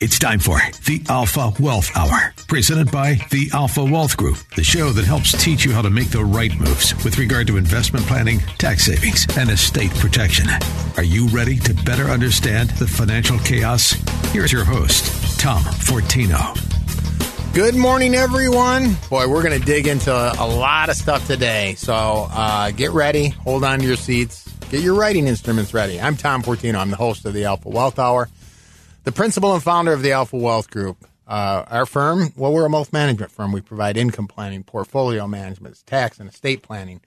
It's time for the Alpha Wealth Hour, presented by the Alpha Wealth Group, the show that helps teach you how to make the right moves with regard to investment planning, tax savings, and estate protection. Are you ready to better understand the financial chaos? Here's your host, Tom Fortino. Good morning, everyone. Boy, we're going to dig into a lot of stuff today. So uh, get ready, hold on to your seats, get your writing instruments ready. I'm Tom Fortino. I'm the host of the Alpha Wealth Hour the principal and founder of the Alpha Wealth Group. Uh, our firm, well, we're a wealth management firm. We provide income planning, portfolio management, tax and estate planning.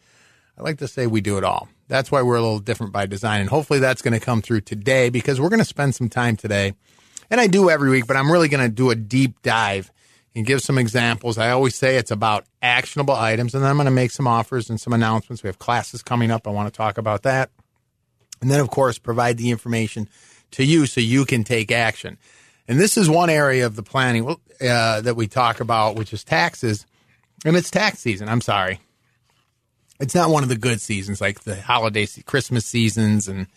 I like to say we do it all. That's why we're a little different by design. And hopefully that's going to come through today because we're going to spend some time today. And I do every week, but I'm really going to do a deep dive and give some examples. I always say it's about actionable items, and then I'm going to make some offers and some announcements. We have classes coming up. I want to talk about that. And then, of course, provide the information to you so you can take action. And this is one area of the planning uh, that we talk about, which is taxes. And it's tax season. I'm sorry. It's not one of the good seasons like the holiday, Christmas seasons and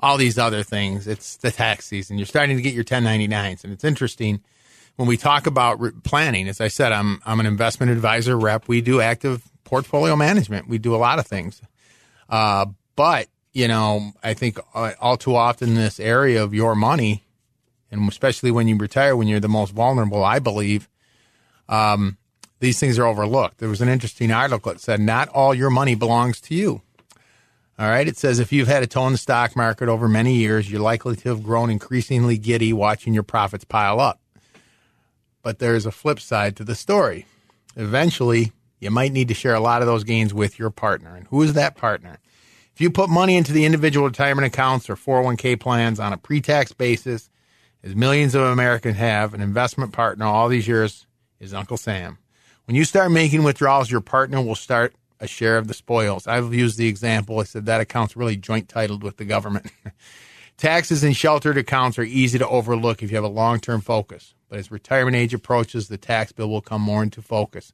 all these other things. It's the tax season. You're starting to get your 1099s. And it's interesting when we talk about re- planning. As I said, I'm, I'm an investment advisor rep. We do active portfolio management. We do a lot of things. Uh, but you know, I think uh, all too often this area of your money, and especially when you retire, when you're the most vulnerable, I believe, um, these things are overlooked. There was an interesting article that said not all your money belongs to you. All right. It says if you've had a toe in the stock market over many years, you're likely to have grown increasingly giddy watching your profits pile up. But there's a flip side to the story. Eventually, you might need to share a lot of those gains with your partner. And who is that partner? If you put money into the individual retirement accounts or 401k plans on a pre tax basis, as millions of Americans have, an investment partner all these years is Uncle Sam. When you start making withdrawals, your partner will start a share of the spoils. I've used the example. I said that account's really joint titled with the government. Taxes in sheltered accounts are easy to overlook if you have a long term focus. But as retirement age approaches, the tax bill will come more into focus,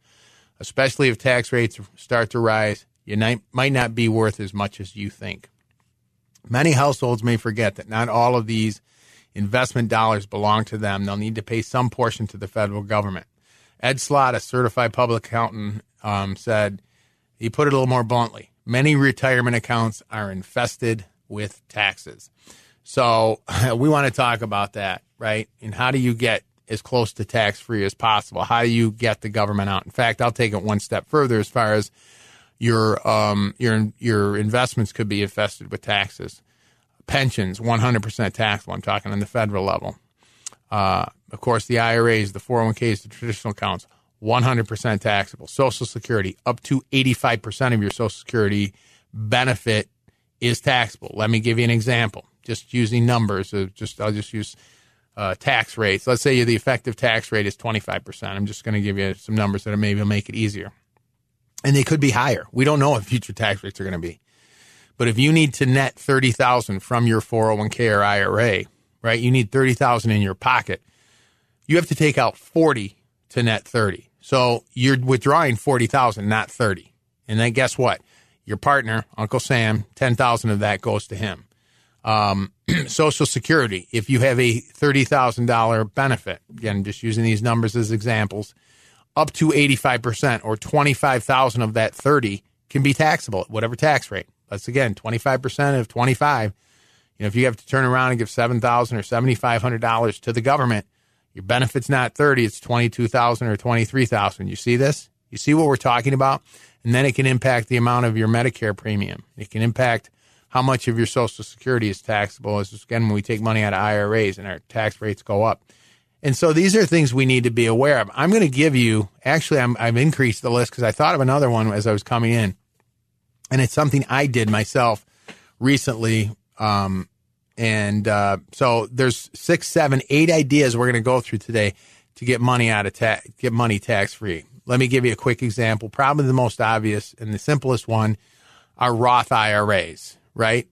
especially if tax rates start to rise you might not be worth as much as you think. Many households may forget that not all of these investment dollars belong to them. They'll need to pay some portion to the federal government. Ed Slott, a certified public accountant, um, said, he put it a little more bluntly many retirement accounts are infested with taxes. So we want to talk about that, right? And how do you get as close to tax free as possible? How do you get the government out? In fact, I'll take it one step further as far as your um, your your investments could be infested with taxes. Pensions, 100% taxable. I'm talking on the federal level. Uh, of course, the IRAs, the 401ks, the traditional accounts, 100% taxable. Social Security, up to 85% of your Social Security benefit is taxable. Let me give you an example. Just using numbers, uh, just I'll just use uh, tax rates. Let's say the effective tax rate is 25%. I'm just going to give you some numbers that maybe will make it easier and they could be higher. We don't know what future tax rates are going to be. But if you need to net 30,000 from your 401k or IRA, right? You need 30,000 in your pocket. You have to take out 40 to net 30. So you're withdrawing 40,000, not 30. And then guess what? Your partner, Uncle Sam, 10,000 of that goes to him. Um, Social Security, if you have a $30,000 benefit, again, just using these numbers as examples, up to 85% or 25,000 of that 30 can be taxable at whatever tax rate. That's again 25% of 25. You know, if you have to turn around and give 7,000 or 7,500 dollars to the government, your benefit's not 30, it's 22,000 or 23,000. You see this? You see what we're talking about? And then it can impact the amount of your Medicare premium. It can impact how much of your Social Security is taxable. As again, when we take money out of IRAs and our tax rates go up. And so these are things we need to be aware of. I'm going to give you, actually, i have increased the list because I thought of another one as I was coming in. And it's something I did myself recently. Um, And uh, so there's six, seven, eight ideas we're going to go through today to get money out of ta- get money tax free. Let me give you a quick example. Probably the most obvious and the simplest one are Roth IRAs, right?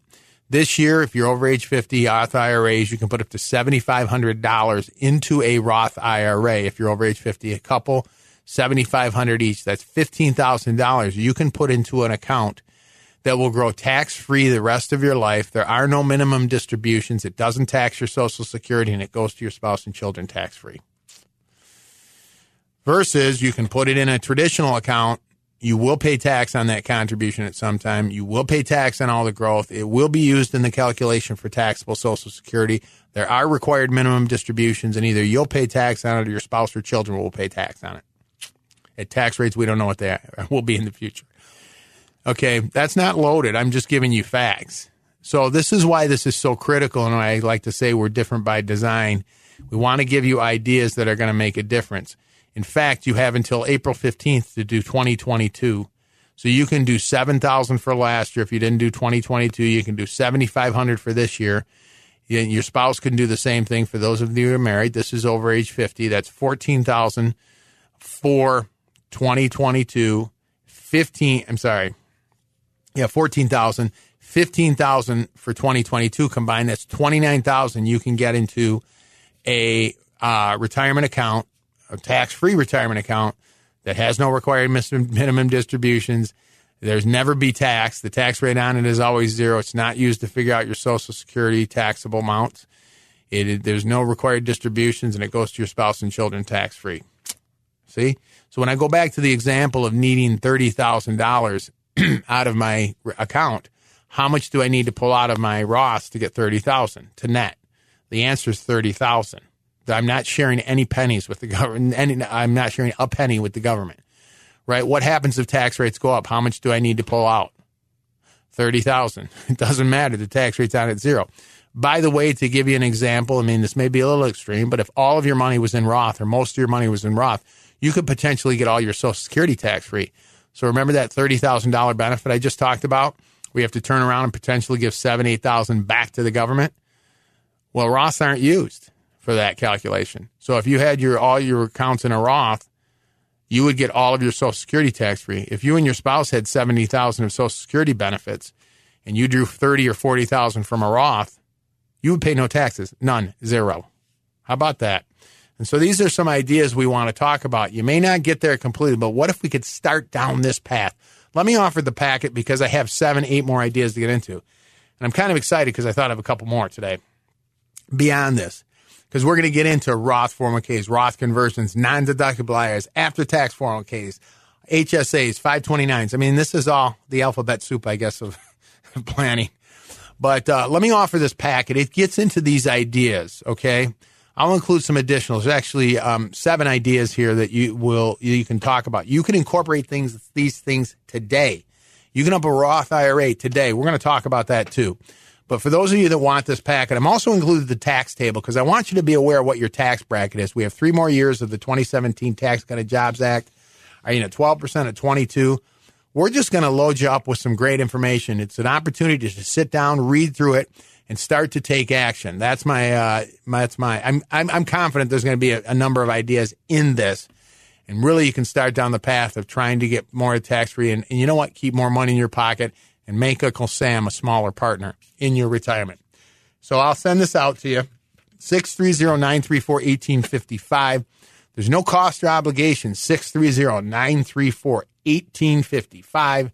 This year, if you're over age 50, Roth IRAs, you can put up to $7,500 into a Roth IRA. If you're over age 50, a couple, 7,500 each. That's $15,000 you can put into an account that will grow tax free the rest of your life. There are no minimum distributions. It doesn't tax your social security and it goes to your spouse and children tax free. Versus you can put it in a traditional account. You will pay tax on that contribution at some time. You will pay tax on all the growth. It will be used in the calculation for taxable social security. There are required minimum distributions and either you'll pay tax on it or your spouse or children will pay tax on it. At tax rates, we don't know what they will be in the future. Okay, that's not loaded. I'm just giving you facts. So this is why this is so critical, and I like to say we're different by design. We want to give you ideas that are going to make a difference. In fact, you have until April 15th to do 2022. So you can do 7,000 for last year. If you didn't do 2022, you can do 7,500 for this year. Your spouse can do the same thing for those of you who are married. This is over age 50. That's 14,000 for 2022. 15, I'm sorry, yeah, 14,000, 15,000 for 2022 combined. That's 29,000 you can get into a uh, retirement account, a tax free retirement account that has no required minimum distributions. There's never be tax. The tax rate on it is always zero. It's not used to figure out your Social Security taxable amounts. It, there's no required distributions, and it goes to your spouse and children tax free. See? So when I go back to the example of needing thirty thousand dollars out of my account, how much do I need to pull out of my Roth to get 30,000 to net? The answer is 30,000. I'm not sharing any pennies with the government. Any, I'm not sharing a penny with the government. Right? What happens if tax rates go up? How much do I need to pull out? 30,000. It doesn't matter. The tax rate's on at zero. By the way, to give you an example, I mean, this may be a little extreme, but if all of your money was in Roth or most of your money was in Roth, you could potentially get all your Social Security tax free. So remember that $30,000 benefit I just talked about? We have to turn around and potentially give seven, 8,000 back to the government. Well, Roths aren't used for that calculation. So if you had your, all your accounts in a Roth, you would get all of your Social Security tax free. If you and your spouse had 70,000 of Social Security benefits and you drew 30 or 40,000 from a Roth, you would pay no taxes. None. Zero. How about that? And so these are some ideas we want to talk about. You may not get there completely, but what if we could start down this path? Let me offer the packet because I have seven, eight more ideas to get into. And I'm kind of excited because I thought of a couple more today beyond this. Because we're going to get into Roth 401ks, Roth conversions, non deductible IRAs, after tax 401ks, HSAs, 529s. I mean, this is all the alphabet soup, I guess, of planning. But uh, let me offer this packet. It gets into these ideas, okay? I'll include some additionals. There's actually um, seven ideas here that you will you can talk about. You can incorporate things these things today. You can up a Roth IRA today. We're going to talk about that too. But for those of you that want this packet, I'm also included the tax table because I want you to be aware of what your tax bracket is. We have three more years of the 2017 Tax Cut and Jobs Act. Are you at 12% at 22? We're just going to load you up with some great information. It's an opportunity to sit down, read through it, and start to take action. That's my, uh, my that's my, I'm, I'm, I'm confident there's going to be a, a, number of ideas in this. And really, you can start down the path of trying to get more tax free. And, and you know what? Keep more money in your pocket and make Uncle Sam a smaller partner in your retirement. So I'll send this out to you 630 934 1855. There's no cost or obligation. 630 934 1855.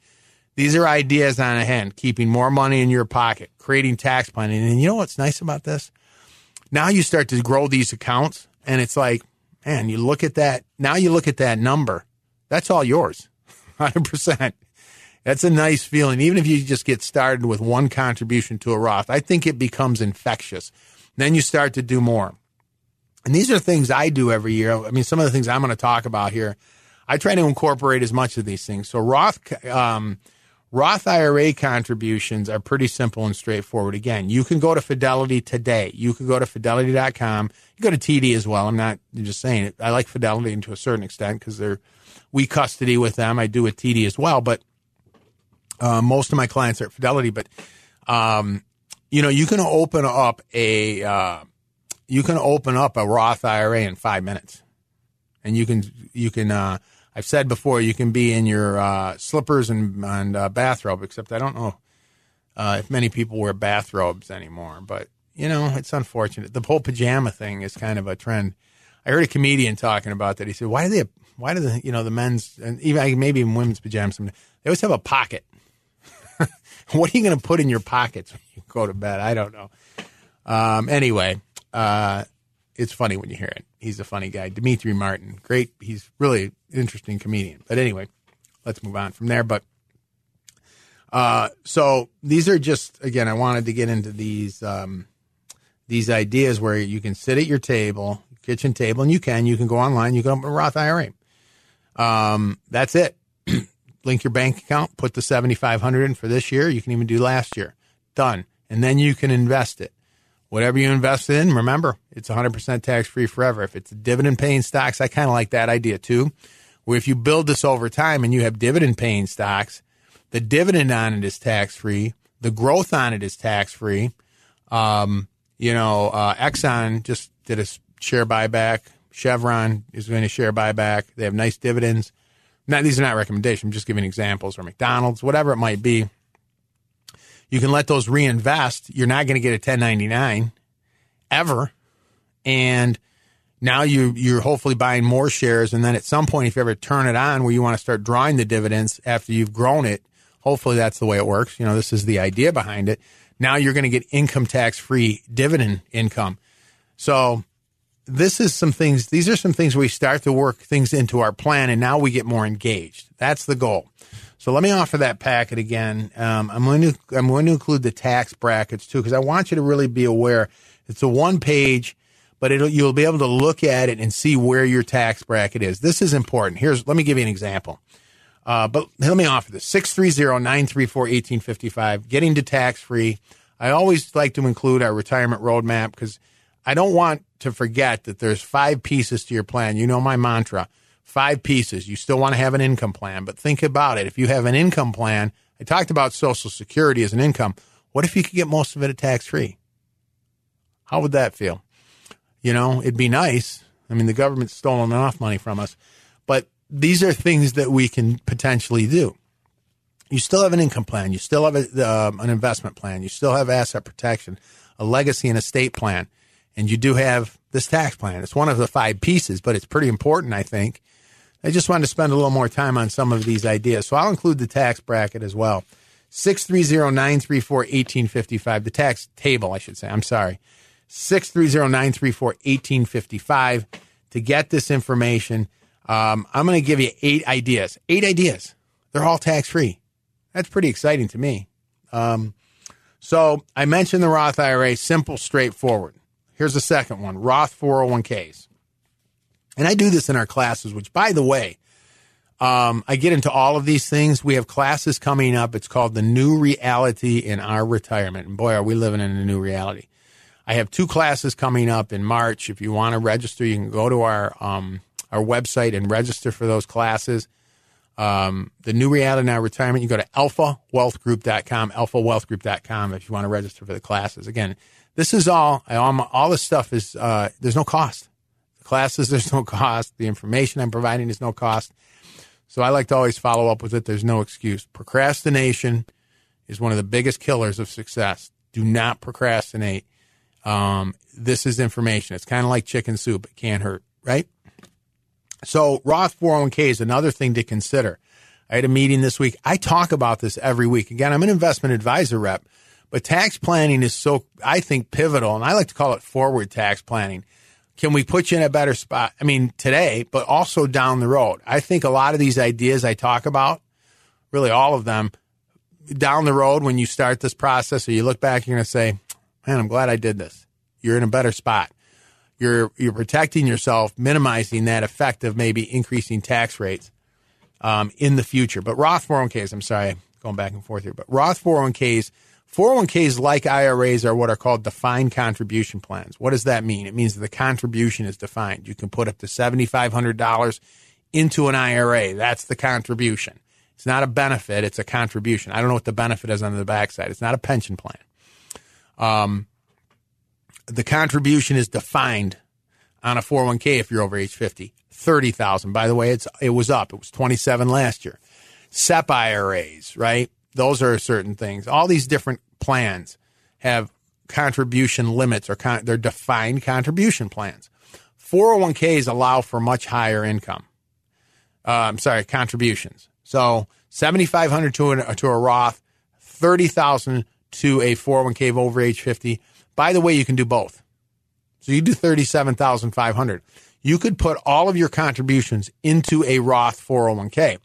These are ideas on a hand, keeping more money in your pocket, creating tax planning. And you know what's nice about this? Now you start to grow these accounts and it's like, man, you look at that. Now you look at that number. That's all yours. 100%. That's a nice feeling. Even if you just get started with one contribution to a Roth, I think it becomes infectious. Then you start to do more. And these are things I do every year. I mean, some of the things I'm going to talk about here, I try to incorporate as much of these things. So Roth, um, Roth IRA contributions are pretty simple and straightforward. Again, you can go to Fidelity today. You can go to fidelity.com. You go to TD as well. I'm not just saying it. I like Fidelity to a certain extent because they're we custody with them. I do with TD as well, but uh, most of my clients are at Fidelity. But um, you know, you can open up a uh, you can open up a Roth IRA in five minutes, and you can you can. Uh, I've said before, you can be in your uh, slippers and, and uh, bathrobe, except I don't know uh, if many people wear bathrobes anymore. But you know, it's unfortunate. The whole pajama thing is kind of a trend. I heard a comedian talking about that. He said, "Why do they? Why do the you know the men's and even maybe even women's pajamas? They always have a pocket. what are you going to put in your pockets when you go to bed? I don't know. Um, anyway, uh, it's funny when you hear it. He's a funny guy, Demetri Martin. Great. He's really an interesting comedian. But anyway, let's move on from there. But uh, so these are just again, I wanted to get into these um, these ideas where you can sit at your table, kitchen table, and you can you can go online, you can open a Roth IRA. Um, that's it. Link your bank account, put the seventy five hundred in for this year. You can even do last year. Done, and then you can invest it. Whatever you invest in, remember it's one hundred percent tax free forever. If it's dividend paying stocks, I kind of like that idea too. Where if you build this over time and you have dividend paying stocks, the dividend on it is tax free. The growth on it is tax free. Um, you know, uh, Exxon just did a share buyback. Chevron is doing a share buyback. They have nice dividends. Now, these are not recommendations. I'm just giving examples or McDonald's, whatever it might be. You can let those reinvest. You're not going to get a 1099 ever. And now you, you're hopefully buying more shares. And then at some point, if you ever turn it on where you want to start drawing the dividends after you've grown it, hopefully that's the way it works. You know, this is the idea behind it. Now you're going to get income tax free dividend income. So this is some things, these are some things we start to work things into our plan and now we get more engaged. That's the goal. So let me offer that packet again. Um, I'm going to, I'm going to include the tax brackets too, because I want you to really be aware. It's a one page, but you'll be able to look at it and see where your tax bracket is. This is important. Here's, let me give you an example. Uh, but let me offer this 630 934 1855, getting to tax free. I always like to include our retirement roadmap because I don't want to forget that there's five pieces to your plan. You know my mantra five pieces. You still want to have an income plan, but think about it. If you have an income plan, I talked about Social Security as an income. What if you could get most of it tax free? How would that feel? You know, it'd be nice. I mean, the government's stolen enough money from us, but these are things that we can potentially do. You still have an income plan. You still have a, uh, an investment plan. You still have asset protection, a legacy and estate plan. And you do have this tax plan. It's one of the five pieces, but it's pretty important, I think. I just wanted to spend a little more time on some of these ideas. So I'll include the tax bracket as well. 630-934-1855, the tax table, I should say. I'm sorry. 630-934-1855 to get this information. Um, I'm going to give you eight ideas. Eight ideas. They're all tax free. That's pretty exciting to me. Um, so I mentioned the Roth IRA, simple, straightforward. Here's the second one Roth 401ks. And I do this in our classes, which, by the way, um, I get into all of these things. We have classes coming up. It's called The New Reality in Our Retirement. And boy, are we living in a new reality. I have two classes coming up in March. If you want to register, you can go to our um, our website and register for those classes. Um, the new reality in Our retirement, you go to alphawealthgroup.com, alphawealthgroup.com if you want to register for the classes. Again, this is all, all this stuff is, uh, there's no cost. The classes, there's no cost. The information I'm providing is no cost. So I like to always follow up with it. There's no excuse. Procrastination is one of the biggest killers of success. Do not procrastinate. Um, this is information. It's kind of like chicken soup. It can't hurt, right? So Roth 401k is another thing to consider. I had a meeting this week. I talk about this every week. Again, I'm an investment advisor rep, but tax planning is so, I think, pivotal. And I like to call it forward tax planning. Can we put you in a better spot? I mean, today, but also down the road. I think a lot of these ideas I talk about, really all of them, down the road when you start this process or you look back, you're going to say, man, I'm glad I did this. You're in a better spot you're you're protecting yourself, minimizing that effect of maybe increasing tax rates um, in the future. But Roth 401ks, I'm sorry, going back and forth here, but Roth 401ks, 401ks like IRAs are what are called defined contribution plans. What does that mean? It means that the contribution is defined. You can put up to $7,500 into an IRA. That's the contribution. It's not a benefit, it's a contribution. I don't know what the benefit is on the backside. It's not a pension plan. Um, the contribution is defined on a 401k if you're over age 50. 30,000. By the way, it's it was up. It was 27 last year. SEP IRAs, right? Those are certain things. All these different plans have contribution limits or con- they're defined contribution plans. 401ks allow for much higher income. Uh, I'm sorry, contributions. So 7,500 to, to a Roth, 30,000 to a 401k over age 50. By the way, you can do both. So you do 37,500. You could put all of your contributions into a Roth 401k.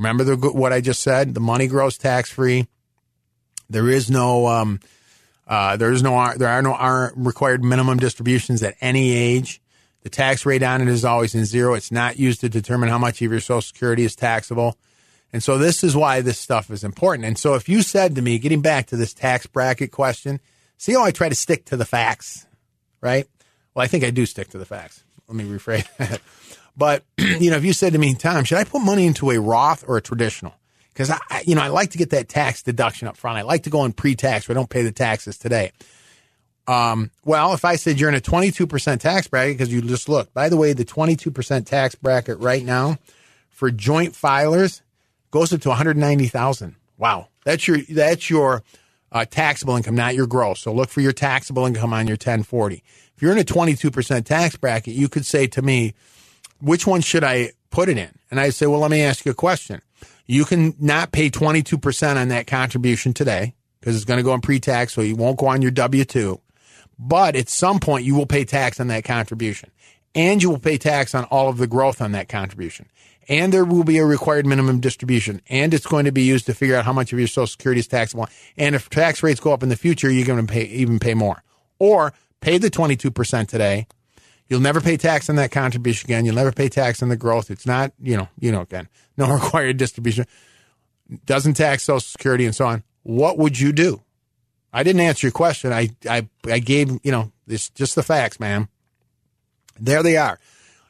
Remember the, what I just said? The money grows tax free. There is no, um, uh, there is no, there are no required minimum distributions at any age. The tax rate on it is always in zero. It's not used to determine how much of your Social Security is taxable. And so this is why this stuff is important. And so if you said to me, getting back to this tax bracket question, see how I try to stick to the facts, right? Well, I think I do stick to the facts. Let me rephrase that. But, you know, if you said to me, Tom, should I put money into a Roth or a traditional? Because I, you know, I like to get that tax deduction up front. I like to go in pre-tax where I don't pay the taxes today. Um, well, if I said you're in a 22% tax bracket, because you just look, by the way, the 22% tax bracket right now for joint filers goes up to 190,000. Wow. That's your, that's your, uh, taxable income, not your gross. So look for your taxable income on your 1040. If you're in a 22% tax bracket, you could say to me, which one should I put it in? And I say, well, let me ask you a question. You can not pay 22% on that contribution today because it's going to go in pre-tax, so you won't go on your W-2. But at some point, you will pay tax on that contribution and you will pay tax on all of the growth on that contribution. And there will be a required minimum distribution and it's going to be used to figure out how much of your social security is taxable. And if tax rates go up in the future, you're going to pay, even pay more or pay the 22% today. You'll never pay tax on that contribution again. You'll never pay tax on the growth. It's not, you know, you know, again, no required distribution, doesn't tax social security and so on. What would you do? I didn't answer your question. I, I, I gave, you know, this just the facts, man. There they are.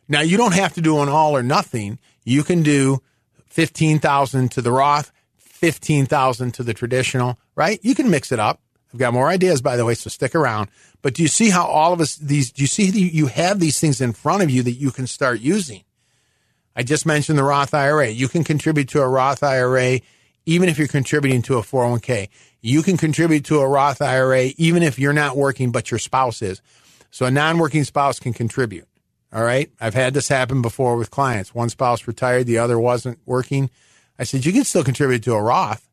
Now you don't have to do an all or nothing. You can do 15,000 to the Roth, 15,000 to the traditional, right? You can mix it up. I've got more ideas, by the way, so stick around. But do you see how all of us, these, do you see you have these things in front of you that you can start using? I just mentioned the Roth IRA. You can contribute to a Roth IRA even if you're contributing to a 401k. You can contribute to a Roth IRA even if you're not working, but your spouse is. So a non-working spouse can contribute. All right. I've had this happen before with clients. One spouse retired, the other wasn't working. I said, you can still contribute to a Roth.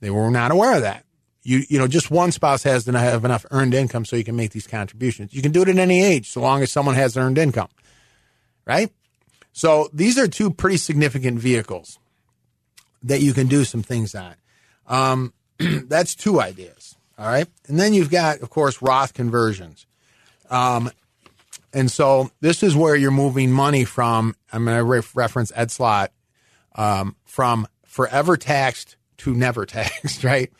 They were not aware of that. You, you know, just one spouse has to have enough earned income so you can make these contributions. You can do it at any age, so long as someone has earned income. Right? So these are two pretty significant vehicles that you can do some things on. Um, that's two ideas. All right. And then you've got, of course, Roth conversions. Um, and so this is where you're moving money from. I'm going to re- reference Ed Slott um, from forever taxed to never taxed, right?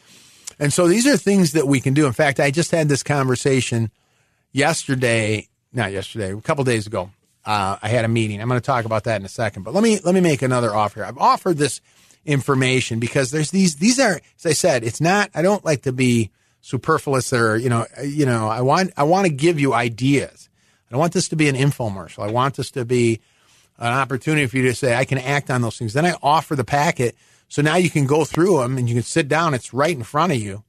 And so these are things that we can do. In fact, I just had this conversation yesterday, not yesterday, a couple days ago. Uh, I had a meeting. I'm going to talk about that in a second, but let me let me make another offer. I've offered this information because there's these these are as I said, it's not. I don't like to be superfluous or you know you know I want I want to give you ideas. I don't want this to be an infomercial. I want this to be an opportunity for you to say I can act on those things. Then I offer the packet so now you can go through them and you can sit down. It's right in front of you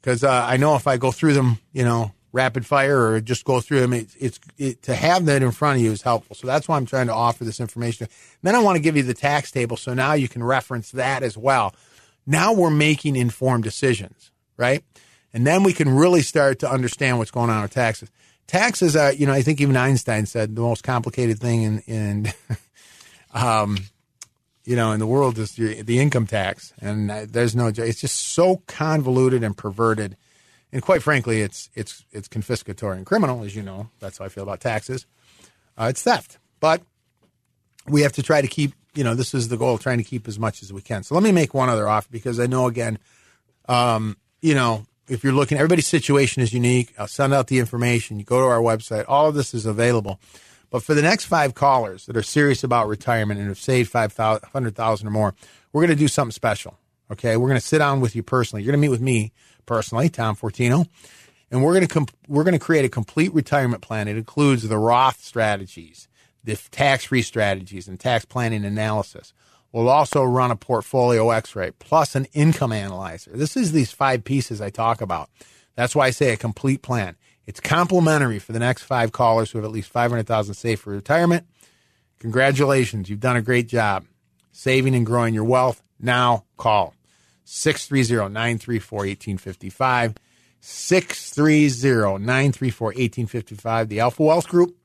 because uh, I know if I go through them, you know, rapid fire or just go through them, it, it's it, to have that in front of you is helpful. So that's why I'm trying to offer this information. Then I want to give you the tax table so now you can reference that as well. Now we're making informed decisions, right? And then we can really start to understand what's going on with taxes. Taxes are, you know, I think even Einstein said the most complicated thing in, in um, you know, in the world is the income tax, and there's no. It's just so convoluted and perverted, and quite frankly, it's it's it's confiscatory and criminal, as you know. That's how I feel about taxes. Uh, it's theft, but we have to try to keep. You know, this is the goal: trying to keep as much as we can. So let me make one other offer because I know again, um, you know, if you're looking, everybody's situation is unique. I'll send out the information. You go to our website. All of this is available. But for the next five callers that are serious about retirement and have saved five hundred thousand or more, we're going to do something special. Okay, we're going to sit down with you personally. You're going to meet with me personally, Tom Fortino, And we're going to comp- we're going to create a complete retirement plan. It includes the Roth strategies, the tax-free strategies, and tax planning analysis. We'll also run a portfolio X-ray plus an income analyzer. This is these five pieces I talk about. That's why I say a complete plan. It's complimentary for the next five callers who have at least 500,000 saved for retirement. Congratulations. You've done a great job saving and growing your wealth. Now call 630-934-1855. 630-934-1855. The Alpha Wealth Group.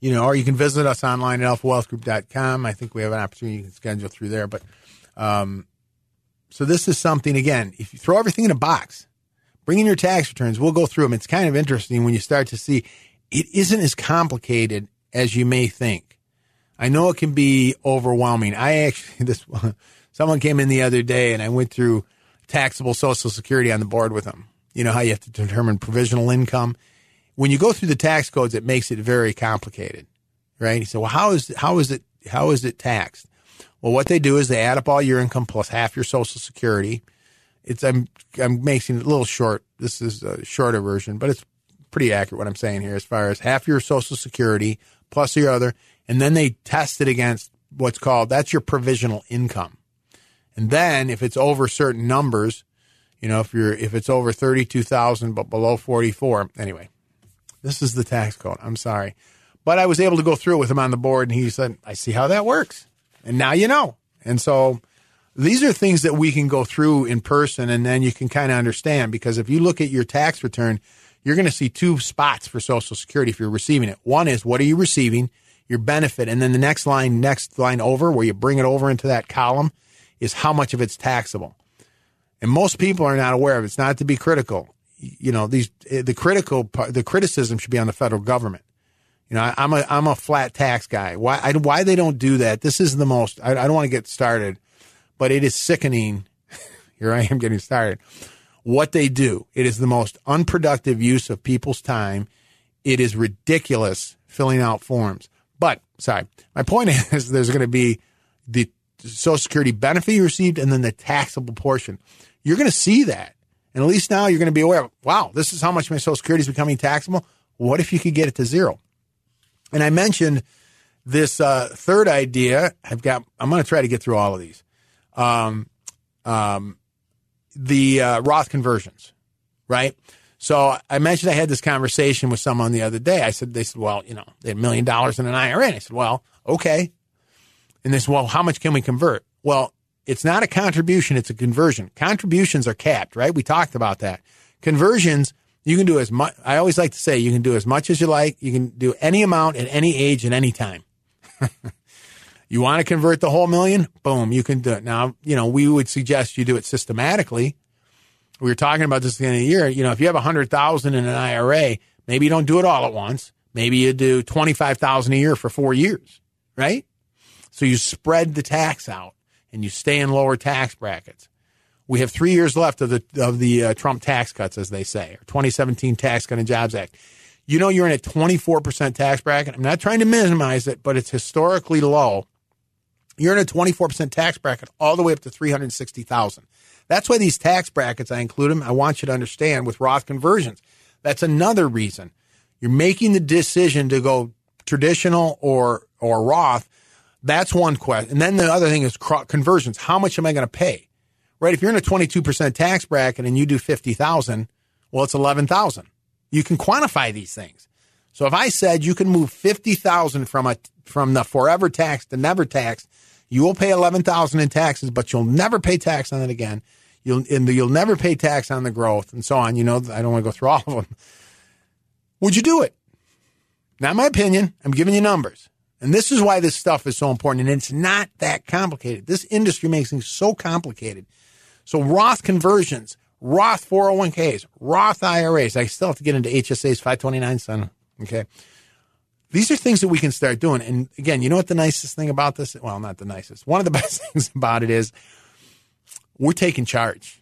You know, or you can visit us online at alphawealthgroup.com. I think we have an opportunity you can schedule through there. But um, so this is something again, if you throw everything in a box, bring in your tax returns, we'll go through them. It's kind of interesting when you start to see it isn't as complicated as you may think. I know it can be overwhelming. I actually this someone came in the other day and I went through taxable social security on the board with them. You know how you have to determine provisional income. When you go through the tax codes, it makes it very complicated, right? He said, "Well, how is how is it how is it taxed?" Well, what they do is they add up all your income plus half your social security. It's I'm I'm making it a little short. This is a shorter version, but it's pretty accurate what I'm saying here as far as half your social security plus your other, and then they test it against what's called that's your provisional income. And then if it's over certain numbers, you know, if you're if it's over 32,000 but below 44, anyway. This is the tax code. I'm sorry. But I was able to go through it with him on the board and he said, "I see how that works." And now you know. And so these are things that we can go through in person and then you can kind of understand because if you look at your tax return, you're going to see two spots for Social Security if you're receiving it. One is what are you receiving, your benefit, and then the next line, next line over, where you bring it over into that column, is how much of it's taxable. And most people are not aware of it. It's not to be critical. You know, these eh, the critical the criticism should be on the federal government. You know, I, am a I'm a flat tax guy. Why I, why they don't do that? This is the most. I, I don't want to get started, but it is sickening. Here I am getting started what they do. It is the most unproductive use of people's time. It is ridiculous filling out forms. But sorry, my point is there's going to be the Social Security benefit you received and then the taxable portion. You're going to see that. And at least now you're going to be aware of, wow, this is how much my Social Security is becoming taxable. What if you could get it to zero? And I mentioned this uh, third idea. I've got, I'm going to try to get through all of these. Um, um, the uh, Roth conversions, right? So I mentioned I had this conversation with someone the other day. I said, they said, well, you know, they had a million dollars in an IRA. And I said, well, okay. And they said, well, how much can we convert? Well, it's not a contribution, it's a conversion. Contributions are capped, right? We talked about that. Conversions, you can do as much. I always like to say you can do as much as you like. You can do any amount at any age at any time. You want to convert the whole million? Boom, you can do it. Now, you know, we would suggest you do it systematically. We were talking about this at the end of the year. You know, if you have a hundred thousand in an IRA, maybe you don't do it all at once. Maybe you do twenty five thousand a year for four years, right? So you spread the tax out and you stay in lower tax brackets. We have three years left of the of the uh, Trump tax cuts, as they say, or 2017 Tax Cut and Jobs Act. You know you're in a 24% tax bracket. I'm not trying to minimize it, but it's historically low you're in a 24% tax bracket all the way up to 360,000. That's why these tax brackets, I include them. I want you to understand with Roth conversions. That's another reason you're making the decision to go traditional or, or Roth. That's one question. And then the other thing is conversions. How much am I going to pay? Right? If you're in a 22% tax bracket and you do 50,000, well, it's 11,000. You can quantify these things. So if I said you can move 50,000 from a, from the forever tax to never tax, you will pay eleven thousand in taxes, but you'll never pay tax on it again. You'll and you'll never pay tax on the growth and so on. You know, I don't want to go through all of them. Would you do it? Not my opinion. I'm giving you numbers. And this is why this stuff is so important. And it's not that complicated. This industry makes things so complicated. So Roth conversions, Roth 401ks, Roth IRAs. I still have to get into HSAs 529 son. Okay. These are things that we can start doing. And again, you know what the nicest thing about this? Well, not the nicest. One of the best things about it is we're taking charge.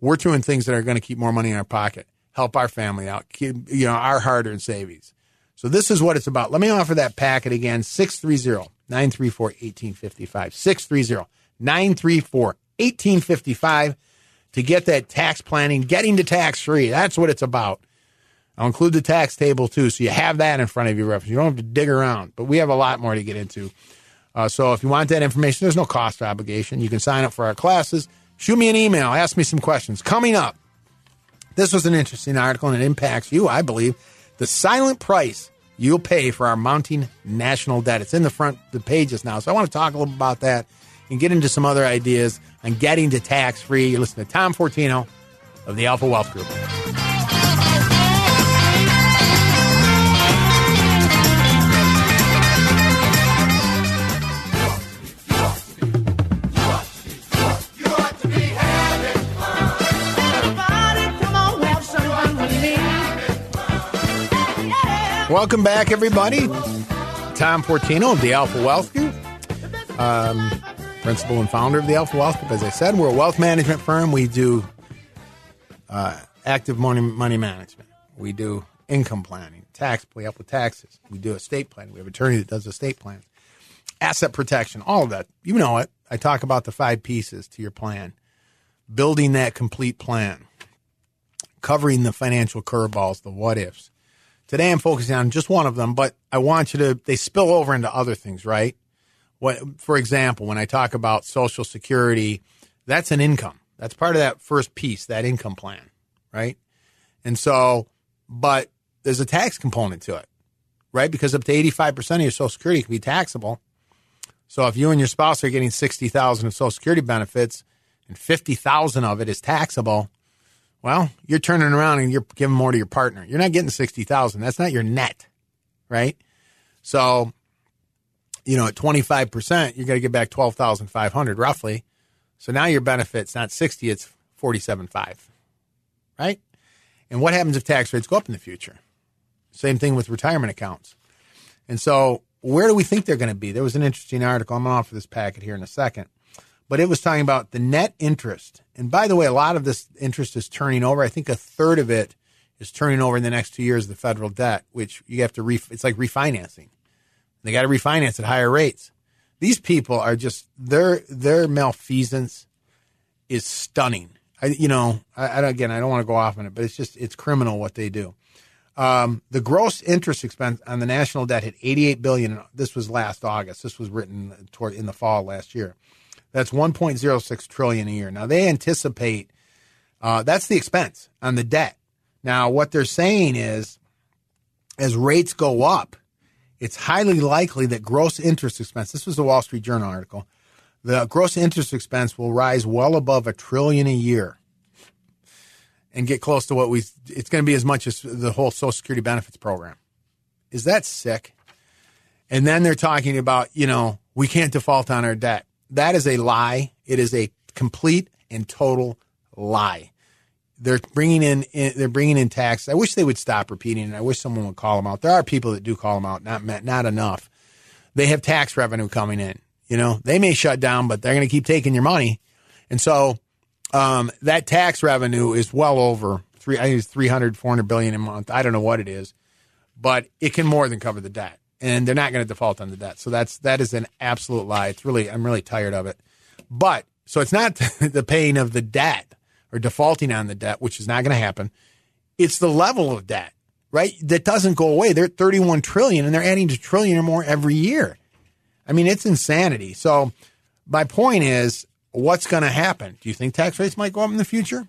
We're doing things that are going to keep more money in our pocket, help our family out, keep, you know, our hard earned savings. So this is what it's about. Let me offer that packet again 630 934 1855. 630 934 1855. to get that tax planning, getting to tax free. That's what it's about. I'll include the tax table too, so you have that in front of you reference. You don't have to dig around, but we have a lot more to get into. Uh, so if you want that information, there's no cost obligation. You can sign up for our classes. Shoot me an email. Ask me some questions. Coming up, this was an interesting article and it impacts you, I believe. The silent price you'll pay for our mounting national debt. It's in the front the pages now. So I want to talk a little about that and get into some other ideas on getting to tax free. You're listening to Tom Fortino of the Alpha Wealth Group. Welcome back, everybody. Tom Fortino of the Alpha Wealth Group, um, principal and founder of the Alpha Wealth Group. As I said, we're a wealth management firm. We do uh, active money money management. We do income planning, tax. We help with taxes. We do estate planning. We have an attorney that does estate planning, asset protection, all of that. You know it. I talk about the five pieces to your plan, building that complete plan, covering the financial curveballs, the what ifs Today I'm focusing on just one of them, but I want you to, they spill over into other things, right? What, for example, when I talk about Social Security, that's an income. That's part of that first piece, that income plan, right? And so, but there's a tax component to it, right? Because up to 85% of your Social Security can be taxable. So if you and your spouse are getting 60,000 of Social Security benefits and 50,000 of it is taxable, well, you're turning around and you're giving more to your partner. You're not getting 60,000. That's not your net, right? So, you know, at 25%, you're going to get back 12,500 roughly. So now your benefit's not 60, it's 47.5, right? And what happens if tax rates go up in the future? Same thing with retirement accounts. And so where do we think they're going to be? There was an interesting article. I'm going to offer this packet here in a second but it was talking about the net interest. And by the way, a lot of this interest is turning over. I think a third of it is turning over in the next two years, the federal debt, which you have to, re- it's like refinancing. They got to refinance at higher rates. These people are just, their, their malfeasance is stunning. I, you know, I, I, again, I don't want to go off on it, but it's just, it's criminal what they do. Um, the gross interest expense on the national debt hit 88 billion. This was last August. This was written toward in the fall last year. That's 1.06 trillion a year. Now they anticipate uh, that's the expense on the debt. Now what they're saying is, as rates go up, it's highly likely that gross interest expense. This was a Wall Street Journal article. The gross interest expense will rise well above a trillion a year and get close to what we. It's going to be as much as the whole Social Security benefits program. Is that sick? And then they're talking about, you know, we can't default on our debt that is a lie. It is a complete and total lie. They're bringing in, they're bringing in tax. I wish they would stop repeating it. I wish someone would call them out. There are people that do call them out, not not enough. They have tax revenue coming in. You know, they may shut down, but they're going to keep taking your money, and so um, that tax revenue is well over three. I think it's 300, 400 billion a month. I don't know what it is, but it can more than cover the debt and they're not going to default on the debt. So that's that is an absolute lie. It's really I'm really tired of it. But so it's not the paying of the debt or defaulting on the debt, which is not going to happen. It's the level of debt, right? That doesn't go away. They're at 31 trillion and they're adding a trillion or more every year. I mean, it's insanity. So my point is, what's going to happen? Do you think tax rates might go up in the future?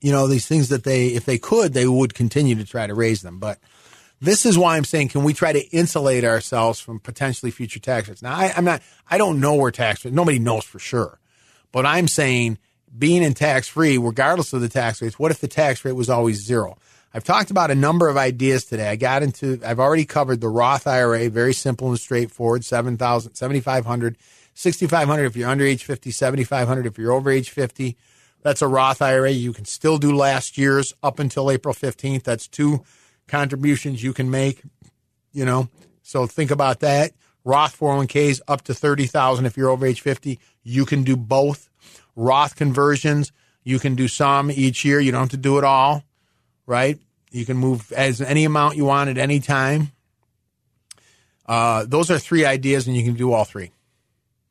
You know, these things that they, if they could, they would continue to try to raise them. But this is why I'm saying, can we try to insulate ourselves from potentially future tax rates? Now, I, am not, I don't know where tax rates, nobody knows for sure. But I'm saying being in tax free, regardless of the tax rates, what if the tax rate was always zero? I've talked about a number of ideas today. I got into, I've already covered the Roth IRA, very simple and straightforward, 7,000, 7,500, 6,500 if you're under age 50, 7,500 if you're over age 50. That's a Roth IRA. You can still do last year's up until April 15th. That's two contributions you can make, you know. So think about that. Roth 401ks up to 30,000 if you're over age 50. You can do both. Roth conversions, you can do some each year. You don't have to do it all, right? You can move as any amount you want at any time. Uh, those are three ideas, and you can do all three.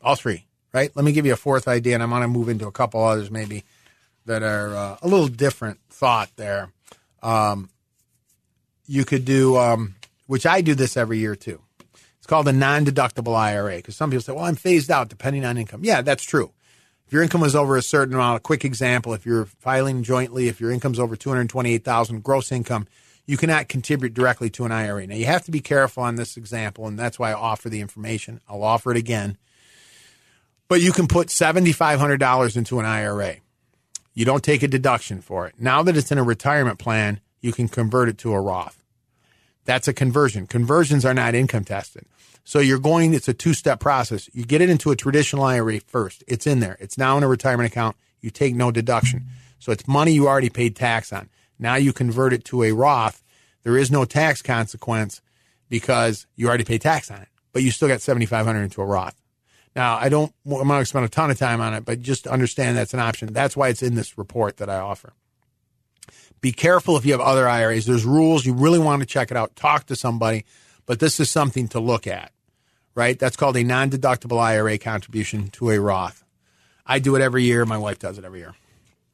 All three, right? Let me give you a fourth idea, and I'm going to move into a couple others maybe that are uh, a little different thought there. Um, you could do, um, which I do this every year too. It's called a non-deductible IRA because some people say, "Well, I'm phased out depending on income." Yeah, that's true. If your income is over a certain amount, a quick example: if you're filing jointly, if your income's over two hundred twenty-eight thousand gross income, you cannot contribute directly to an IRA. Now, you have to be careful on this example, and that's why I offer the information. I'll offer it again. But you can put $7,500 into an IRA. You don't take a deduction for it. Now that it's in a retirement plan, you can convert it to a Roth. That's a conversion. Conversions are not income tested. So you're going, it's a two step process. You get it into a traditional IRA first. It's in there. It's now in a retirement account. You take no deduction. So it's money you already paid tax on. Now you convert it to a Roth. There is no tax consequence because you already paid tax on it, but you still got 7,500 into a Roth. Now, I don't, I'm not going to spend a ton of time on it, but just understand that's an option. That's why it's in this report that I offer. Be careful if you have other IRAs. There's rules. You really want to check it out. Talk to somebody, but this is something to look at, right? That's called a non deductible IRA contribution to a Roth. I do it every year. My wife does it every year.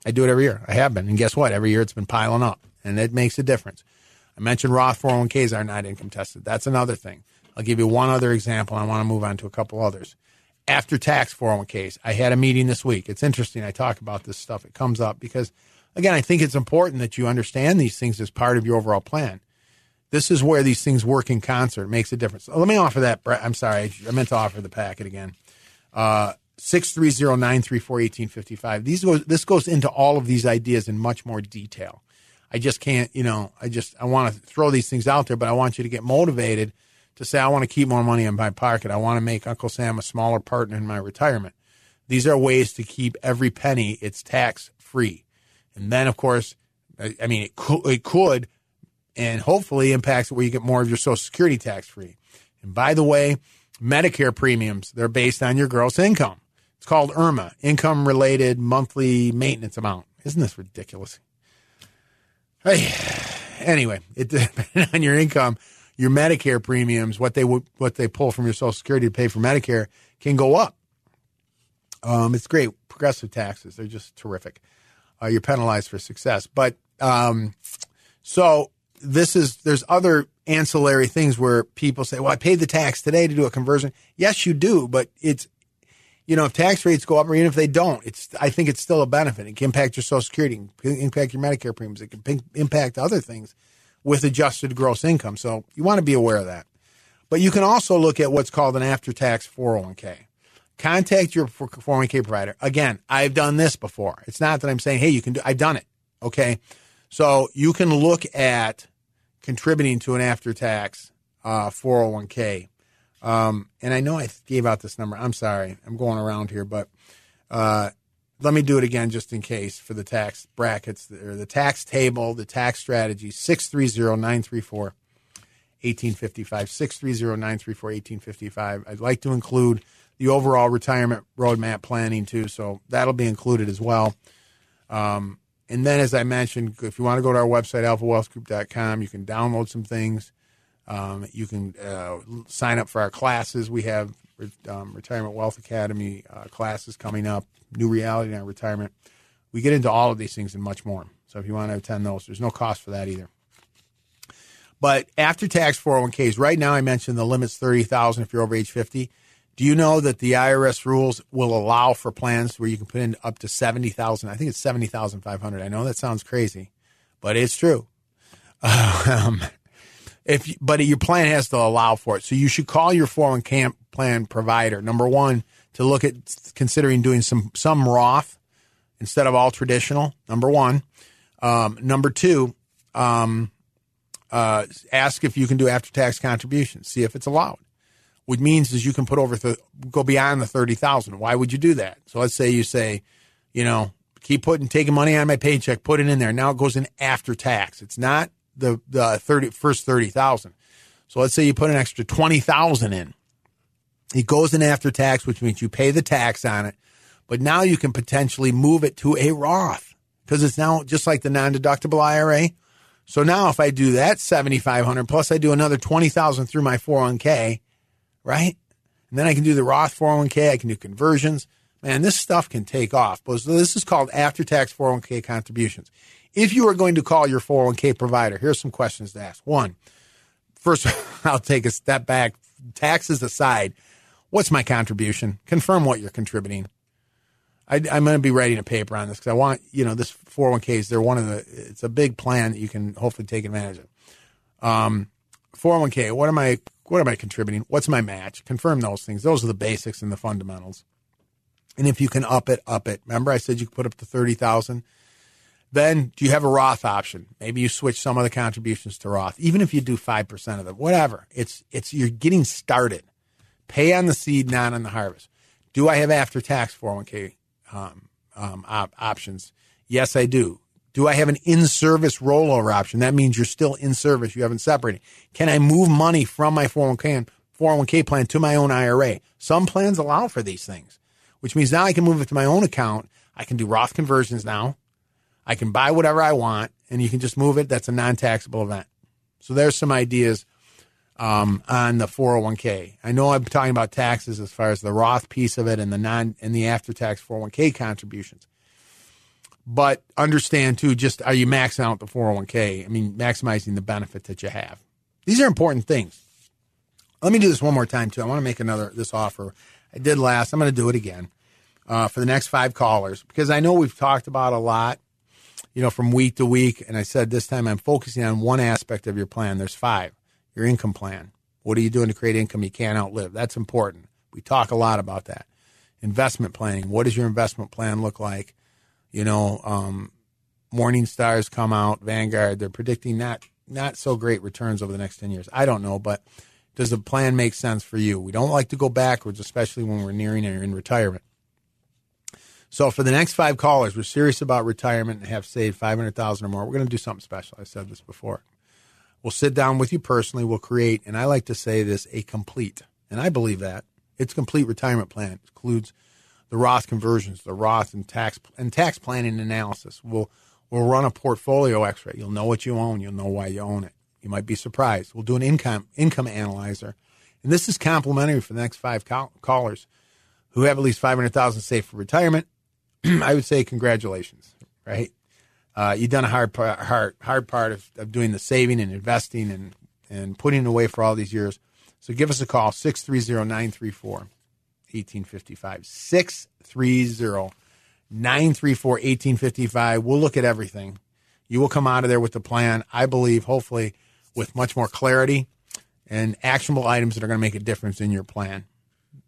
I do it every year. I have been. And guess what? Every year it's been piling up and it makes a difference. I mentioned Roth 401ks are not income tested. That's another thing. I'll give you one other example. I want to move on to a couple others. After tax 401ks, I had a meeting this week. It's interesting. I talk about this stuff. It comes up because, again, I think it's important that you understand these things as part of your overall plan. This is where these things work in concert. It makes a difference. Let me offer that. I'm sorry. I meant to offer the packet again. Uh, 630-934-1855. These goes, this goes into all of these ideas in much more detail. I just can't, you know, I just, I want to throw these things out there, but I want you to get motivated to say, I want to keep more money in my pocket. I want to make Uncle Sam a smaller partner in my retirement. These are ways to keep every penny, it's tax free. And then, of course, I mean, it could, it could and hopefully impacts where you get more of your Social Security tax free. And by the way, Medicare premiums, they're based on your gross income. It's called IRMAA, income related monthly maintenance amount. Isn't this ridiculous? Hey, anyway, it depends on your income, your Medicare premiums, what they what they pull from your Social Security to pay for Medicare can go up. Um, it's great. Progressive taxes, they're just terrific. Uh, you're penalized for success. But um, so this is, there's other ancillary things where people say, well, I paid the tax today to do a conversion. Yes, you do, but it's you know, if tax rates go up or even if they don't, it's I think it's still a benefit. It can impact your Social Security, it can impact your Medicare premiums, it can impact other things with adjusted gross income. So you want to be aware of that. But you can also look at what's called an after-tax 401k. Contact your 401k provider. Again, I've done this before. It's not that I'm saying, hey, you can do. I've done it. Okay, so you can look at contributing to an after-tax uh, 401k um, and I know I gave out this number. I'm sorry. I'm going around here, but uh, let me do it again just in case for the tax brackets or the tax table, the tax strategy 630 934 1855. 630 934 1855. I'd like to include the overall retirement roadmap planning too, so that'll be included as well. Um, and then, as I mentioned, if you want to go to our website, alphawealthgroup.com, you can download some things. Um, you can uh, sign up for our classes. We have um, Retirement Wealth Academy uh, classes coming up, New Reality in Retirement. We get into all of these things and much more. So if you want to attend those, there's no cost for that either. But after tax 401ks, right now I mentioned the limit's 30000 if you're over age 50. Do you know that the IRS rules will allow for plans where you can put in up to 70,000? I think it's 70,500. I know that sounds crazy, but it's true. Um, if but your plan has to allow for it. So you should call your 401k plan provider. Number one, to look at considering doing some some Roth instead of all traditional. Number one. Um, number two, um, uh, ask if you can do after tax contributions. See if it's allowed. What means is you can put over th- go beyond the thirty thousand. Why would you do that? So let's say you say, you know, keep putting taking money on my paycheck, put it in there. Now it goes in after tax. It's not the the 30 first 30,000. So let's say you put an extra 20,000 in. It goes in after tax, which means you pay the tax on it. But now you can potentially move it to a Roth because it's now just like the non-deductible IRA. So now if I do that 7,500 plus I do another 20,000 through my 401k, right? And then I can do the Roth 401k. I can do conversions. Man, this stuff can take off. But this is called after tax 401k contributions. If you are going to call your 401k provider, here's some questions to ask. One, first, I'll take a step back. Taxes aside, what's my contribution? Confirm what you're contributing. I, am going to be writing a paper on this because I want, you know, this 401ks, they're one of the, it's a big plan that you can hopefully take advantage of. Um, 401k, what am I, what am I contributing? What's my match? Confirm those things. Those are the basics and the fundamentals. And if you can up it, up it. Remember I said you could put up to 30,000? Then do you have a Roth option? Maybe you switch some of the contributions to Roth, even if you do 5% of them, whatever. It's, it's, you're getting started. Pay on the seed, not on the harvest. Do I have after tax 401k um, um, op- options? Yes, I do. Do I have an in service rollover option? That means you're still in service. You haven't separated. Can I move money from my 401k, 401k plan to my own IRA? Some plans allow for these things, which means now I can move it to my own account. I can do Roth conversions now. I can buy whatever I want and you can just move it. That's a non taxable event. So there's some ideas um, on the 401k. I know I'm talking about taxes as far as the Roth piece of it and the non and the after tax 401k contributions. But understand too, just are you maxing out the 401k? I mean, maximizing the benefit that you have. These are important things. Let me do this one more time too. I want to make another this offer. I did last. I'm going to do it again uh, for the next five callers because I know we've talked about a lot, you know, from week to week. And I said this time I'm focusing on one aspect of your plan. There's five your income plan. What are you doing to create income you can't outlive? That's important. We talk a lot about that. Investment planning. What does your investment plan look like? You know, um, Morningstar's come out, Vanguard, they're predicting not not so great returns over the next 10 years. I don't know, but does the plan make sense for you? We don't like to go backwards, especially when we're nearing or in retirement. So for the next five callers, we're serious about retirement and have saved 500,000 or more. We're going to do something special. I said this before. We'll sit down with you personally. We'll create, and I like to say this, a complete, and I believe that it's complete retirement plan. It includes the Roth conversions, the Roth and tax and tax planning analysis. We'll we'll run a portfolio X-ray. You'll know what you own. You'll know why you own it. You might be surprised. We'll do an income income analyzer, and this is complimentary for the next five call- callers who have at least five hundred thousand saved for retirement. I would say congratulations, right? uh, you've done a hard part, hard, hard part of, of doing the saving and investing and, and putting away for all these years. So give us a call, 630 934 1855. 630 934 1855. We'll look at everything. You will come out of there with the plan, I believe, hopefully, with much more clarity and actionable items that are going to make a difference in your plan.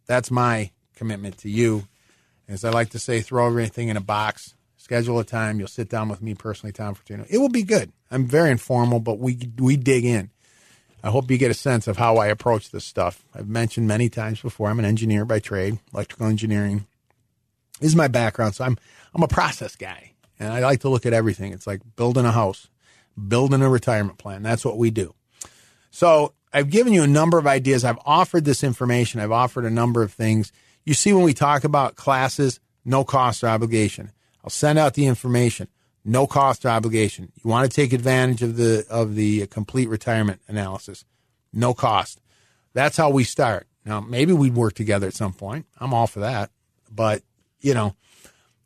That's my commitment to you. As I like to say, throw everything in a box schedule a time. You'll sit down with me personally, Tom Fortino. It will be good. I'm very informal, but we we dig in. I hope you get a sense of how I approach this stuff. I've mentioned many times before. I'm an engineer by trade. Electrical engineering is my background, so I'm I'm a process guy, and I like to look at everything. It's like building a house, building a retirement plan. That's what we do. So I've given you a number of ideas. I've offered this information. I've offered a number of things. You see, when we talk about classes, no cost or obligation. I'll send out the information. No cost or obligation. You want to take advantage of the of the complete retirement analysis. No cost. That's how we start. Now, maybe we'd work together at some point. I'm all for that. But, you know,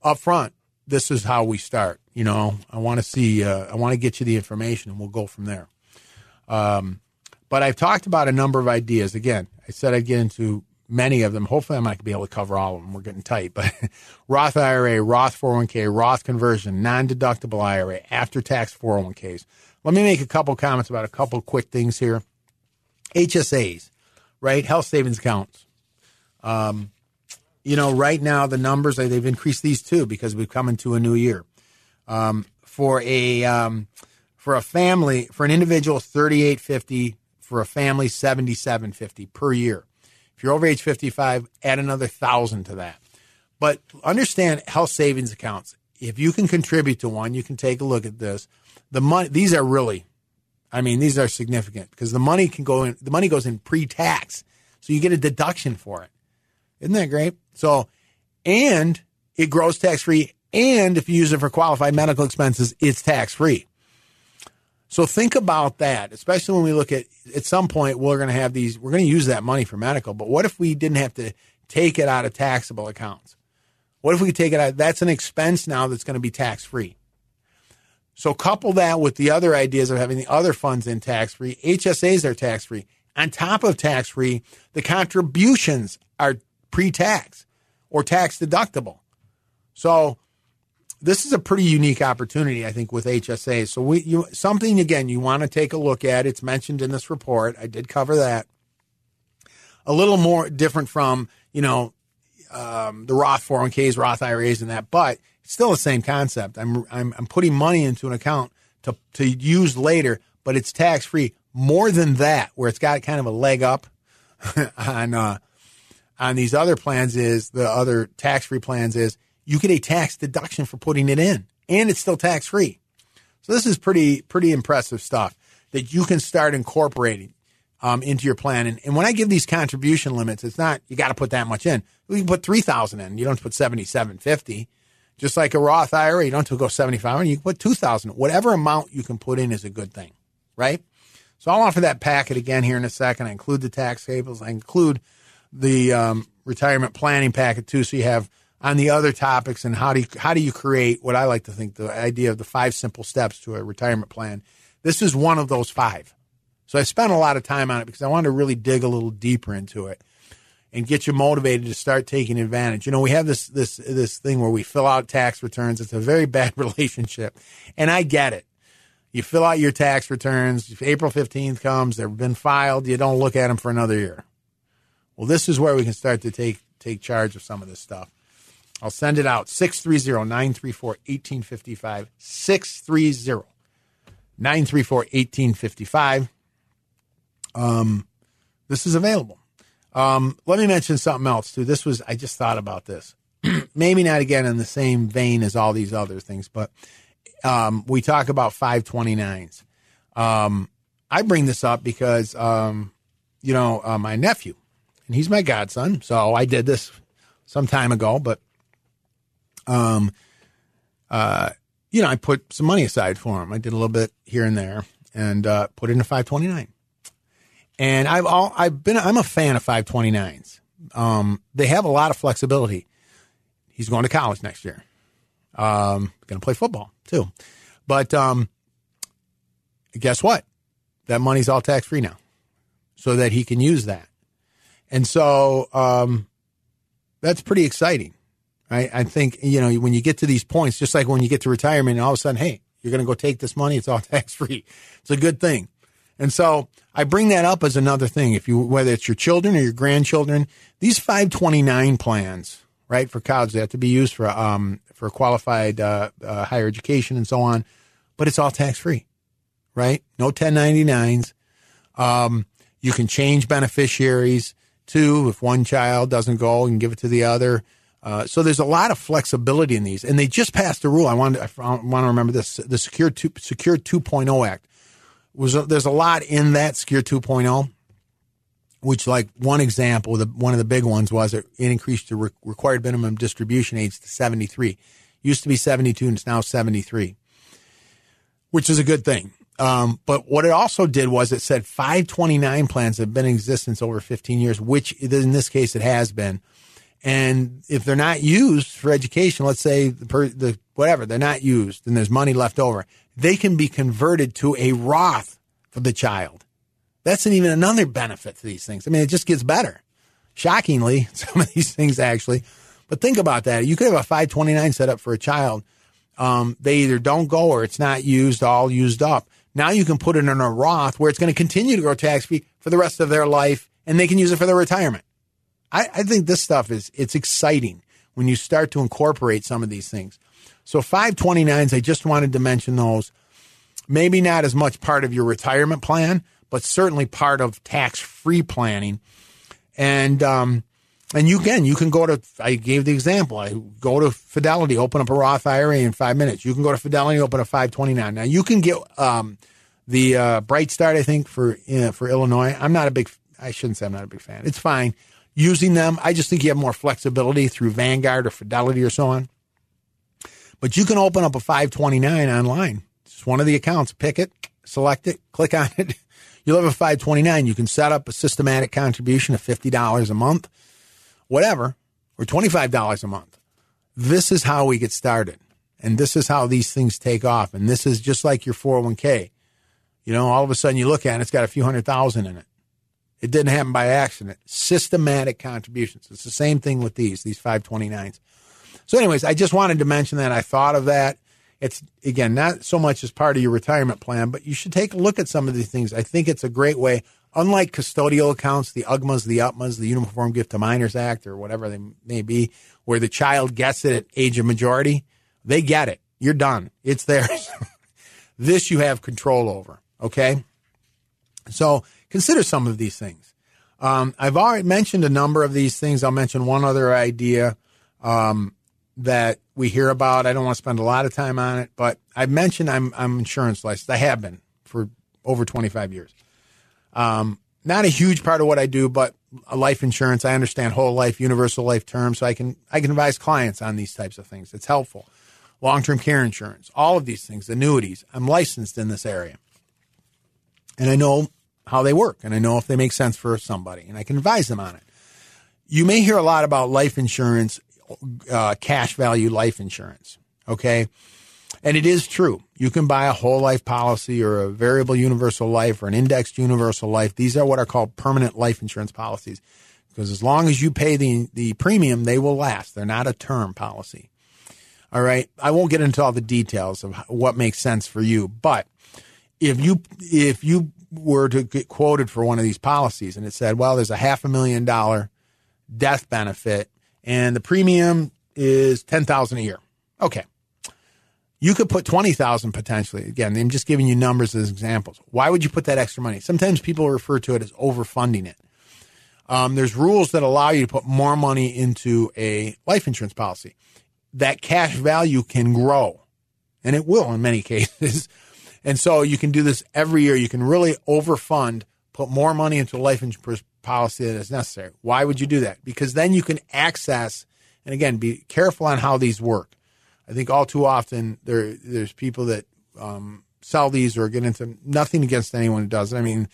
up front, this is how we start. You know, I want to see, uh, I want to get you the information and we'll go from there. Um, but I've talked about a number of ideas. Again, I said I'd get into many of them. Hopefully, I might be able to cover all of them. We're getting tight, but Roth IRA, Roth 401k, Roth conversion, non deductible IRA, after tax 401ks. Let me make a couple comments about a couple quick things here. HSAs, right? Health savings accounts. Um, you know, right now the numbers they've increased these too because we've come into a new year. Um, for a um, for a family, for an individual, thirty eight fifty. For a family, seventy seven fifty per year. You're over age 55, add another thousand to that. But understand health savings accounts. If you can contribute to one, you can take a look at this. The money, these are really, I mean, these are significant because the money can go in, the money goes in pre tax. So you get a deduction for it. Isn't that great? So, and it grows tax free. And if you use it for qualified medical expenses, it's tax free. So think about that, especially when we look at at some point we're going to have these we're going to use that money for medical, but what if we didn't have to take it out of taxable accounts? What if we take it out? That's an expense now that's going to be tax free. So couple that with the other ideas of having the other funds in tax free. HSAs are tax free. On top of tax free, the contributions are pre tax or tax deductible. So this is a pretty unique opportunity, I think, with HSAs. So we you something again you want to take a look at. It's mentioned in this report. I did cover that. A little more different from you know um, the Roth 401ks, Roth IRAs, and that, but it's still the same concept. I'm I'm, I'm putting money into an account to to use later, but it's tax free. More than that, where it's got kind of a leg up on uh, on these other plans is the other tax free plans is you get a tax deduction for putting it in, and it's still tax free. So this is pretty pretty impressive stuff that you can start incorporating um, into your plan. And, and when I give these contribution limits, it's not you got to put that much in. We can put three thousand in. You don't put seventy seven fifty. Just like a Roth IRA, you don't have to go seventy five. You can put two thousand. Whatever amount you can put in is a good thing, right? So I'll offer that packet again here in a second. I include the tax tables. I include the um, retirement planning packet too, so you have on the other topics and how do you, how do you create what I like to think the idea of the five simple steps to a retirement plan. This is one of those five. So I spent a lot of time on it because I wanted to really dig a little deeper into it and get you motivated to start taking advantage. You know, we have this this this thing where we fill out tax returns. It's a very bad relationship. And I get it. You fill out your tax returns, if April 15th comes, they've been filed, you don't look at them for another year. Well, this is where we can start to take take charge of some of this stuff. I'll send it out 630 934 1855. 630 934 1855. Um, this is available. Um, let me mention something else too. This was, I just thought about this. Maybe not again in the same vein as all these other things, but um, we talk about 529s. Um, I bring this up because, um, you know, uh, my nephew, and he's my godson, so I did this some time ago, but um, uh, you know, I put some money aside for him. I did a little bit here and there, and uh, put it in a 529. And I've all I've been I'm a fan of 529s. Um, they have a lot of flexibility. He's going to college next year. Um, going to play football too, but um, guess what? That money's all tax free now, so that he can use that. And so um, that's pretty exciting. I, I think, you know, when you get to these points, just like when you get to retirement and all of a sudden, hey, you're going to go take this money. It's all tax free. It's a good thing. And so I bring that up as another thing. If you, whether it's your children or your grandchildren, these 529 plans, right, for college, they have to be used for, um, for qualified, uh, uh, higher education and so on, but it's all tax free, right? No 1099s. Um, you can change beneficiaries too. If one child doesn't go, and give it to the other. Uh, so there's a lot of flexibility in these, and they just passed a rule. I want to, I want to remember this: the Secure Two, Secure 2.0 Act was. There's a lot in that Secure 2.0, which, like one example, the one of the big ones was it increased the re- required minimum distribution age to 73. Used to be 72, and it's now 73, which is a good thing. Um, but what it also did was it said 529 plans have been in existence over 15 years, which in this case it has been and if they're not used for education, let's say the, per, the whatever, they're not used and there's money left over, they can be converted to a Roth for the child. That's an even another benefit to these things. I mean, it just gets better. Shockingly, some of these things actually. But think about that. You could have a 529 set up for a child. Um, they either don't go or it's not used, all used up. Now you can put it in a Roth where it's going to continue to grow tax free for the rest of their life and they can use it for their retirement. I, I think this stuff is it's exciting when you start to incorporate some of these things. So 529s, I just wanted to mention those. Maybe not as much part of your retirement plan, but certainly part of tax free planning. And um, and you can you can go to I gave the example. I go to Fidelity, open up a Roth IRA in five minutes. You can go to Fidelity, open a 529. Now you can get um, the uh, Bright Start, I think for uh, for Illinois. I'm not a big I shouldn't say I'm not a big fan. It's fine using them. I just think you have more flexibility through Vanguard or Fidelity or so on. But you can open up a 529 online. It's one of the accounts. Pick it, select it, click on it. You'll have a 529. You can set up a systematic contribution of $50 a month, whatever, or $25 a month. this is how we get started. And this is how these things take off. And this is just like your 401k. You know, all of a sudden you look at it, it's got a few hundred thousand in it. It didn't happen by accident. Systematic contributions. It's the same thing with these, these 529s. So, anyways, I just wanted to mention that. I thought of that. It's, again, not so much as part of your retirement plan, but you should take a look at some of these things. I think it's a great way, unlike custodial accounts, the UGMAs, the UTMAs, the Uniform Gift to Minors Act, or whatever they may be, where the child gets it at age of majority. They get it. You're done. It's theirs. this you have control over. Okay. So consider some of these things. Um, I've already mentioned a number of these things. I'll mention one other idea um, that we hear about. I don't want to spend a lot of time on it, but I mentioned I'm I'm insurance licensed. I have been for over 25 years. Um, not a huge part of what I do, but life insurance. I understand whole life, universal life terms, so I can I can advise clients on these types of things. It's helpful. Long term care insurance, all of these things, annuities. I'm licensed in this area, and I know how they work, and I know if they make sense for somebody, and I can advise them on it. You may hear a lot about life insurance, uh, cash value life insurance. Okay. And it is true. You can buy a whole life policy or a variable universal life or an indexed universal life. These are what are called permanent life insurance policies because as long as you pay the, the premium, they will last. They're not a term policy. All right. I won't get into all the details of what makes sense for you, but if you, if you were to get quoted for one of these policies and it said, well, there's a half a million dollar death benefit and the premium is 10,000 a year. Okay. You could put 20,000 potentially. Again, I'm just giving you numbers as examples. Why would you put that extra money? Sometimes people refer to it as overfunding it. Um, there's rules that allow you to put more money into a life insurance policy. That cash value can grow, and it will in many cases. And so you can do this every year. You can really overfund, put more money into a life insurance policy that is necessary. Why would you do that? Because then you can access, and again, be careful on how these work. I think all too often there there's people that um, sell these or get into nothing against anyone who does it. I mean,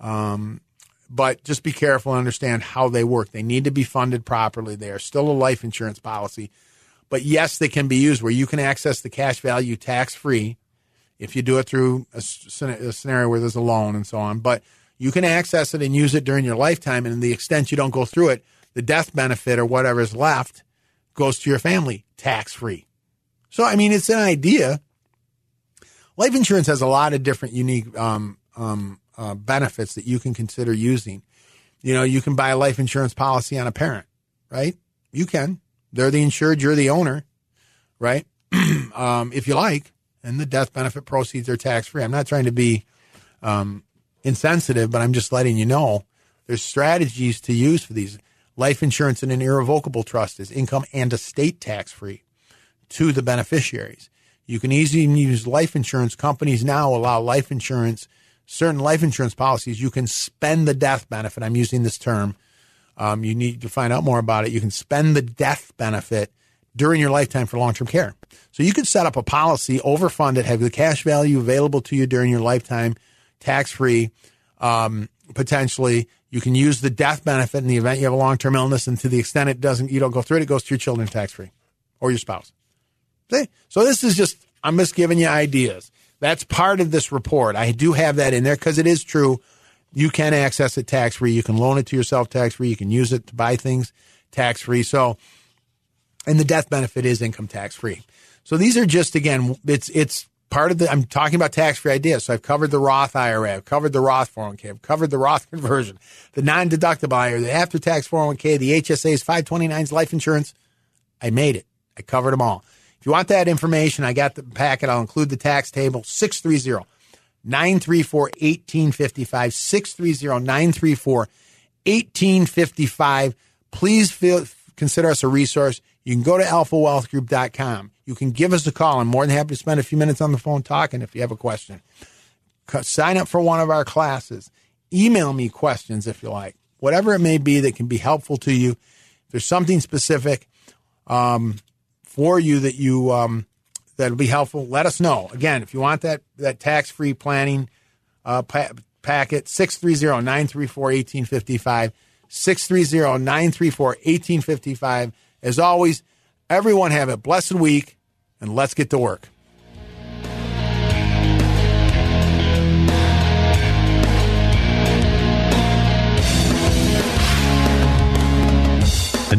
um, but just be careful and understand how they work. They need to be funded properly. They are still a life insurance policy, but yes, they can be used where you can access the cash value tax free if you do it through a, a scenario where there's a loan and so on. But you can access it and use it during your lifetime, and in the extent you don't go through it, the death benefit or whatever is left goes to your family tax free. So, I mean, it's an idea. Life insurance has a lot of different unique um, um, uh, benefits that you can consider using. You know, you can buy a life insurance policy on a parent, right? You can. They're the insured, you're the owner, right? um, if you like, and the death benefit proceeds are tax free. I'm not trying to be um, insensitive, but I'm just letting you know there's strategies to use for these. Life insurance in an irrevocable trust is income and estate tax free to the beneficiaries. You can easily use life insurance. Companies now allow life insurance, certain life insurance policies. You can spend the death benefit. I'm using this term. Um, you need to find out more about it. You can spend the death benefit during your lifetime for long term care. So you could set up a policy, overfund it, have the cash value available to you during your lifetime, tax free, um, potentially. You can use the death benefit in the event you have a long term illness, and to the extent it doesn't, you don't go through it, it goes to your children tax free or your spouse. See? So this is just, I'm just giving you ideas. That's part of this report. I do have that in there because it is true. You can access it tax free. You can loan it to yourself tax free. You can use it to buy things tax free. So, and the death benefit is income tax free. So these are just, again, it's, it's part of the, I'm talking about tax free ideas. So I've covered the Roth IRA. I've covered the Roth 401k. I've covered the Roth conversion, the non deductible IRA, the after tax 401k, the HSAs, 529s, life insurance. I made it. I covered them all. If you want that information, I got the packet. I'll include the tax table 630 934 1855. 630 934 1855. Please feel, consider us a resource. You can go to alphawealthgroup.com. You can give us a call. I'm more than happy to spend a few minutes on the phone talking if you have a question. Sign up for one of our classes. Email me questions if you like, whatever it may be that can be helpful to you. If there's something specific, um, for you that you um, that'll be helpful, let us know. Again, if you want that that tax free planning uh, pa- packet, 630 934 1855. 630 934 1855. As always, Everyone have a blessed week, and let's get to work.